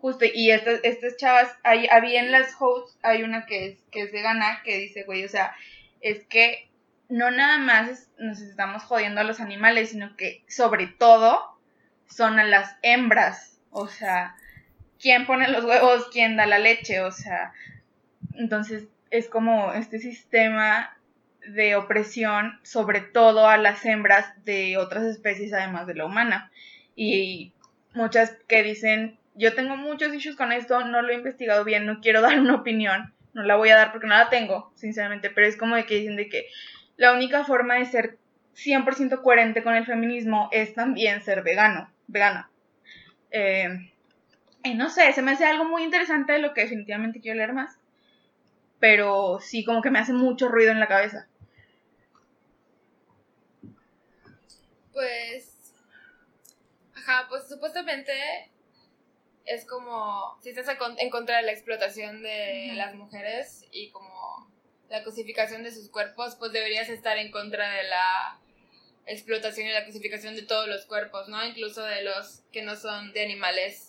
Justo, y estas, estas chavas, hay, había en las hosts, hay una que es, que es vegana, que dice, güey, o sea, es que no nada más es- nos estamos jodiendo a los animales, sino que sobre todo son a las hembras. O sea, ¿quién pone los huevos? ¿Quién da la leche? O sea, entonces es como este sistema de opresión sobre todo a las hembras de otras especies además de la humana. Y muchas que dicen, yo tengo muchos issues con esto, no lo he investigado bien, no quiero [LAUGHS] dar una opinión, no la voy a dar porque no la tengo, sinceramente, pero es como de que dicen de que la única forma de ser 100% coherente con el feminismo es también ser vegano, vegana. Eh, y no sé, se me hace algo muy interesante de lo que definitivamente quiero leer más, pero sí como que me hace mucho ruido en la cabeza. Pues, ajá, pues supuestamente es como, si estás en con- en contra de la explotación de las mujeres y como la cosificación de sus cuerpos, pues deberías estar en contra de la explotación y la cosificación de todos los cuerpos, ¿no? Incluso de los que no son de animales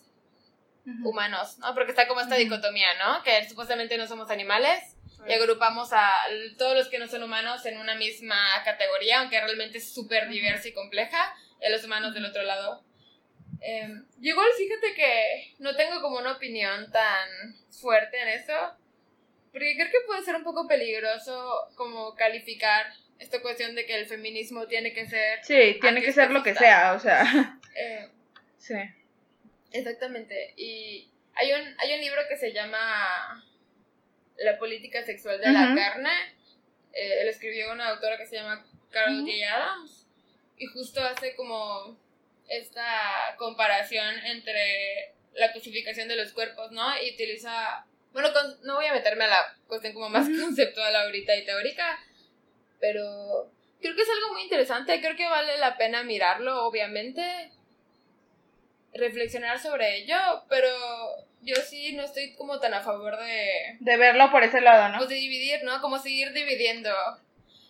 humanos, ¿no? Porque está como esta dicotomía, ¿no? Que supuestamente no somos animales y agrupamos a todos los que no son humanos en una misma categoría, aunque realmente es súper diversa y compleja, y a los humanos del otro lado. Yo igual fíjate que no tengo como una opinión tan fuerte en eso, porque creo que puede ser un poco peligroso como calificar esta cuestión de que el feminismo tiene que ser... Sí, tiene que ser lo que sea, o sea, eh, sí. Exactamente. Y hay un, hay un libro que se llama La política sexual de la carne. Eh, lo escribió una autora que se llama Carol Ujú. J. Adams. Y justo hace como esta comparación entre la cosificación de los cuerpos, ¿no? Y utiliza. Bueno, con- no voy a meterme a la cuestión como más conceptual ahorita y teórica, pero creo que es algo muy interesante. Creo que vale la pena mirarlo, obviamente reflexionar sobre ello, pero yo sí no estoy como tan a favor de, De verlo por ese lado, ¿no? pues de dividir, ¿no? Como seguir dividiendo.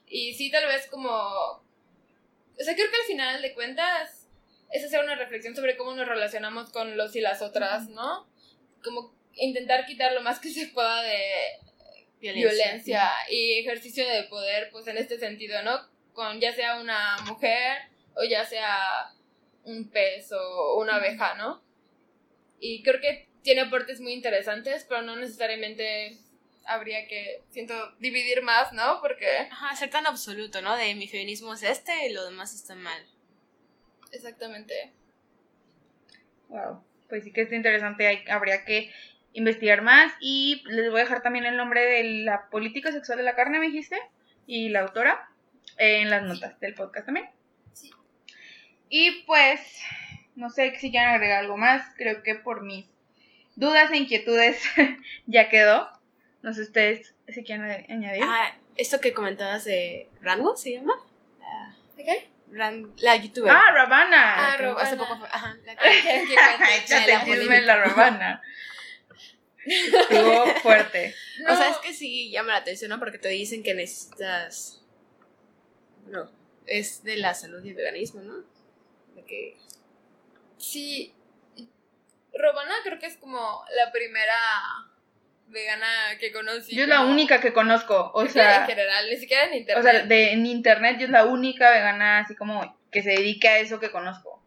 Y sí, tal vez como... O sea, creo que al final de cuentas es hacer una reflexión sobre cómo nos relacionamos con los y las otras, ¿no? Como intentar quitar lo más que se pueda de violencia, y ejercicio de poder, pues en este sentido, ¿no? Con ya sea una mujer o ya sea un pez o una abeja, ¿no? Y creo que tiene aportes muy interesantes, pero no necesariamente habría que, siento, dividir más, ¿no? Porque... Ajá, ser tan absoluto, ¿no? De mi feminismo es este y lo demás está mal. Exactamente. Wow. Pues sí que está interesante, hay- habría que investigar más y les voy a dejar también el nombre de la política sexual de la carne, me dijiste, y la autora en las notas del podcast también. Sí. Y pues, no sé si quieren agregar algo más, creo que por mis dudas e inquietudes [LAUGHS] ya quedó. No sé ustedes si quieren añadir. Ah, esto que comentabas de Rango, ¿se llama? ¿De qué? Ran- la youtuber. Ah, Ravana. Ah, Que Ravana. Hace poco fue- ajá, la Ah, ¿quieren que [LAUGHS] la Ravana. Estuvo [LAUGHS] fuerte. O sea, es que sí llama la atención, ¿no? Porque te dicen que necesitas. No, es de la salud y el veganismo, ¿no? De que. Sí. Robana creo que es como la primera vegana que conocí. Yo es la como- única que conozco, o que en sea, general, ni siquiera en o internet. sea, de, en internet yo es la única vegana así como que se dedica a eso que conozco.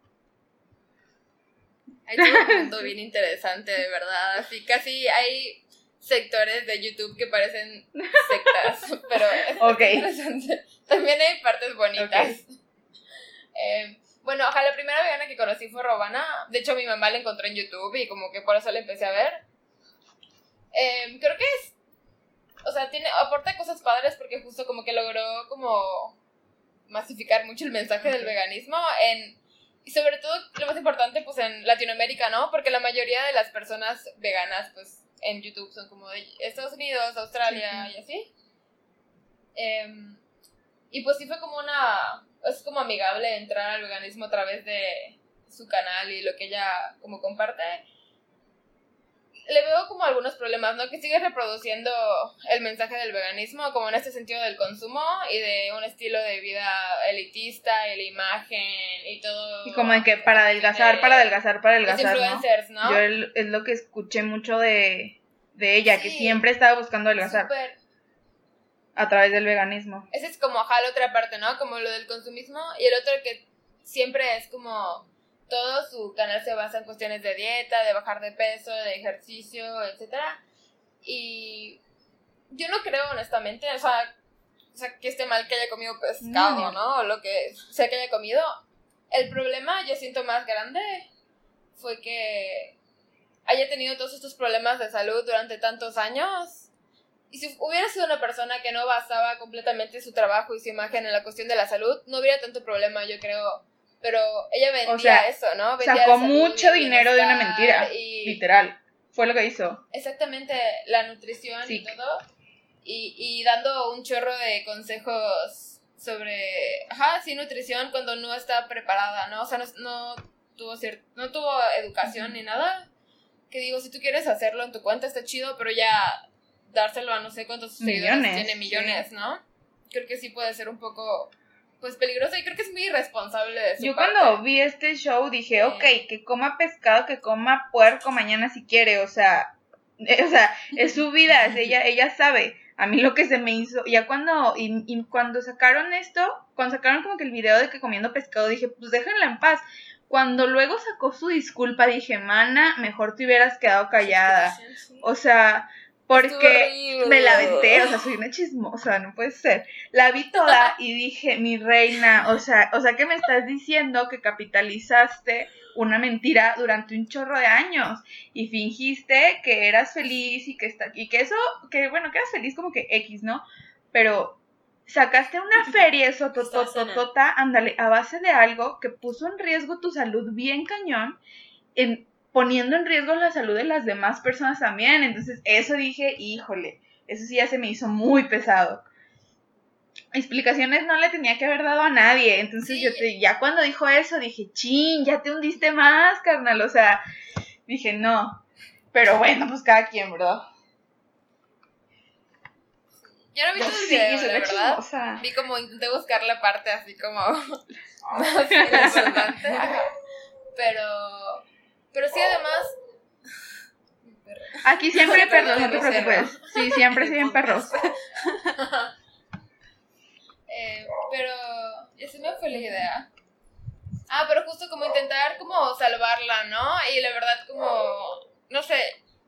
Hay todo un [LAUGHS] mundo bien interesante, de verdad. Así casi hay sectores de YouTube que parecen sectas, [LAUGHS] pero es interesante. También hay partes bonitas. Eh, bueno, ojalá la primera vegana que conocí fue Robana. De hecho, mi mamá la encontró en YouTube y como que por eso la empecé a ver. Eh, creo que es... O sea, tiene, aporta cosas padres porque justo como que logró como masificar mucho el mensaje del veganismo en... Y sobre todo, lo más importante, pues en Latinoamérica, ¿no? Porque la mayoría de las personas veganas, pues, en YouTube son como de Estados Unidos, Australia Sí, y así. Em, y pues sí fue como una... Es como amigable entrar al veganismo a través de su canal y lo que ella como comparte. Le veo como algunos problemas, ¿no? Que sigue reproduciendo el mensaje del veganismo, como en este sentido del consumo y de un estilo de vida elitista y la imagen y todo. Y como de que para adelgazar, de para adelgazar, para adelgazar, influencers, ¿no? Yo el- es lo que escuché mucho de, de ella, que siempre estaba buscando adelgazar. A través del veganismo. Ese es como, ajá, la otra parte, ¿no? Como lo del consumismo. Y el otro que siempre es como todo su canal se basa en cuestiones de dieta, de bajar de peso, de ejercicio, etcétera. Y yo no creo, honestamente, o sea, o sea, que esté mal que haya comido pescado, No. ¿no? O lo que sea que haya comido. El problema, yo siento más grande, fue que haya tenido todos estos problemas de salud durante tantos años. Y si hubiera sido una persona que no basaba completamente su trabajo y su imagen en la cuestión de la salud, no hubiera tanto problema, yo creo. Pero ella vendía O sea, eso, ¿no? Vendía Sacó mucho dinero de una mentira, Y literal. Fue lo que hizo. exactamente la nutrición y todo. Y, y dando un chorro de consejos sobre, ajá, sí, nutrición cuando no está preparada, ¿no? O sea, no, no tuvo cier- no tuvo educación ni nada. Que digo, si tú quieres hacerlo en tu cuenta está chido, pero ya dárselo a no sé cuántos Millones, tiene millones, ¿no? Creo que sí puede ser un poco, pues, peligroso y creo que es muy irresponsable de su Yo parte. cuando vi este show dije, Sí. ok, que coma pescado, que coma puerco mañana si quiere, o sea, [LAUGHS] eh, o sea, es su vida, es ella, ella sabe. A mí lo que se me hizo, ya cuando, y, y cuando sacaron esto, cuando sacaron como que el video de que comiendo pescado, dije, pues déjenla en paz. Cuando luego sacó su disculpa, dije, mana, mejor te hubieras quedado callada. Sí. O sea, porque me la aventé, o sea, soy una chismosa, no puede ser. La vi toda [LAUGHS] y dije, mi reina, o sea, o sea que me estás diciendo que capitalizaste una mentira durante un chorro de años y fingiste que eras feliz y que está y que eso, que bueno, que eras feliz como que X, ¿no? Pero sacaste una [LAUGHS] feria eso Estás sana. tototota, ándale, a base de algo que puso en riesgo tu salud bien cañón, en, poniendo en riesgo la salud de las demás personas también. Entonces, eso dije, híjole, eso sí ya se me hizo muy pesado. Explicaciones no le tenía que haber dado a nadie. Entonces, Sí. yo te, ya cuando dijo eso, dije, chin, ya te hundiste más, carnal. O sea, dije, no. Pero bueno, pues cada quien, ¿verdad? Yo no vi todo [LAUGHS] el Sí, video, la verdad. Vi como intenté buscar la parte así como [LAUGHS] [LAUGHS] más importante. Pero, pero sí, además. Aquí siempre hay perros, no te preocupes. Sí, siempre siguen perros. [LAUGHS] Eh, pero se me fue la idea. Ah, pero justo como intentar como salvarla, ¿no? Y la verdad como, no sé,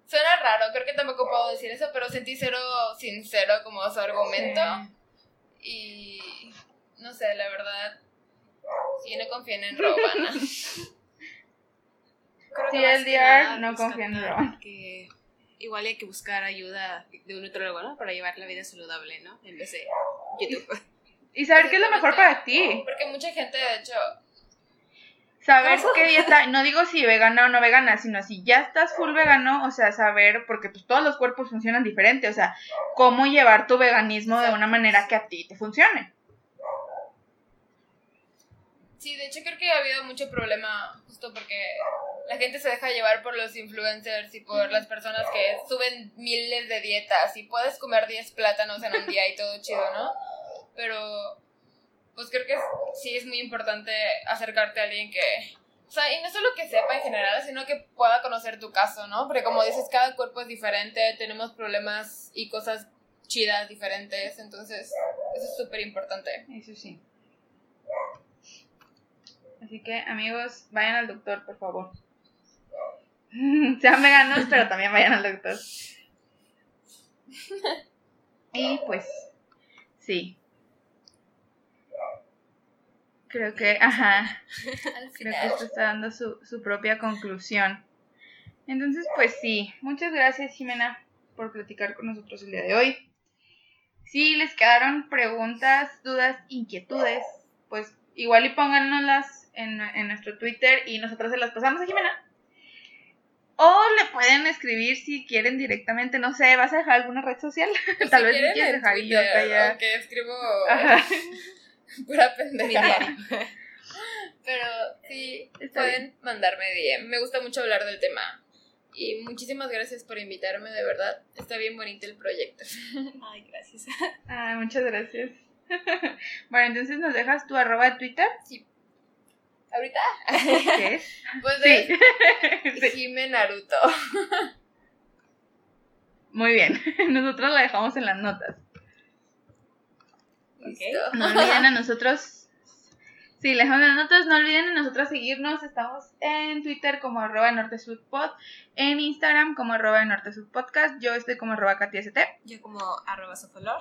Suena raro, creo que tampoco puedo decir eso, pero sentí cero sincero como su argumento. Y no sé, la verdad, sí, no confíen en Robana. [LAUGHS] Creo el que no confía en que- Ron. Que igual hay que buscar ayuda de un nutriólogo, ¿no? Para llevar la vida saludable, ¿no? En vez de YouTube. Y [LAUGHS] saber qué es lo mejor para ti. Porque mucha gente, de hecho, Saber ¿Cómo? qué dieta, no digo si vegana o no vegana, sino si ya estás full vegano, o sea, saber, porque pues todos los cuerpos funcionan diferente, o sea, cómo llevar tu veganismo de una manera que a ti te funcione. Sí, de hecho creo que ha habido mucho problema justo porque la gente se deja llevar por los influencers y por las personas que suben miles de dietas y puedes comer 10 plátanos en un día y todo chido, ¿no? Pero pues creo que sí es muy importante acercarte a alguien que, o sea, y no solo que sepa en general, sino que pueda conocer tu caso, ¿no? Porque como dices, cada cuerpo es diferente, tenemos problemas y cosas chidas diferentes, entonces eso es súper importante. Eso sí. Así que, amigos, vayan al doctor, por favor. [LAUGHS] Sean veganos, pero también vayan al doctor. Y pues, sí. Creo que, ajá, creo que esto está dando su, su propia conclusión. Entonces, pues sí, muchas gracias Jimena por platicar con nosotros el día de hoy. Si les quedaron preguntas, dudas, inquietudes, pues igual y pónganoslas en, en nuestro Twitter y nosotros se las pasamos a Jimena. O le pueden escribir si quieren directamente, no sé, ¿vas a dejar alguna red social? [LAUGHS] Pues Tal si vez si quieren quieres dejar yo Twitter. Aunque escribo Ajá. [LAUGHS] pura pendeja. [LAUGHS] Pero sí, Está pueden mandarme DM. Me gusta mucho hablar del tema. Y muchísimas gracias por invitarme, de verdad. Está bien bonito el proyecto. Ay, gracias. Ah, muchas gracias. [LAUGHS] bueno, entonces nos dejas tu arroba de Twitter, ¿Ahorita? ¿qué es? [LAUGHS] Pues Sí. es [LAUGHS] Sí. Jime Naruto. Muy bien, nosotros la dejamos en las notas. Listo. No olviden a nosotros. Sí, les dejamos en las notas. No olviden a nosotros seguirnos. Estamos en Twitter como arroba nortesudpod, en Instagram como arroba nortesudpodcast. Yo estoy como arroba katiast. Yo como arroba sofolor.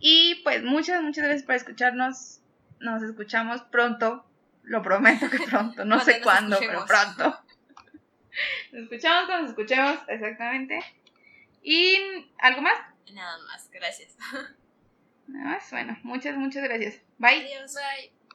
Y pues muchas, muchas gracias por escucharnos. Nos escuchamos pronto. Lo prometo que pronto. No sé cuándo, pero pronto. Nos escuchamos cuando nos escuchemos, exactamente. Y algo más. Nada más, gracias. Nada más. Bueno, muchas, muchas gracias. Bye. Adiós. Bye.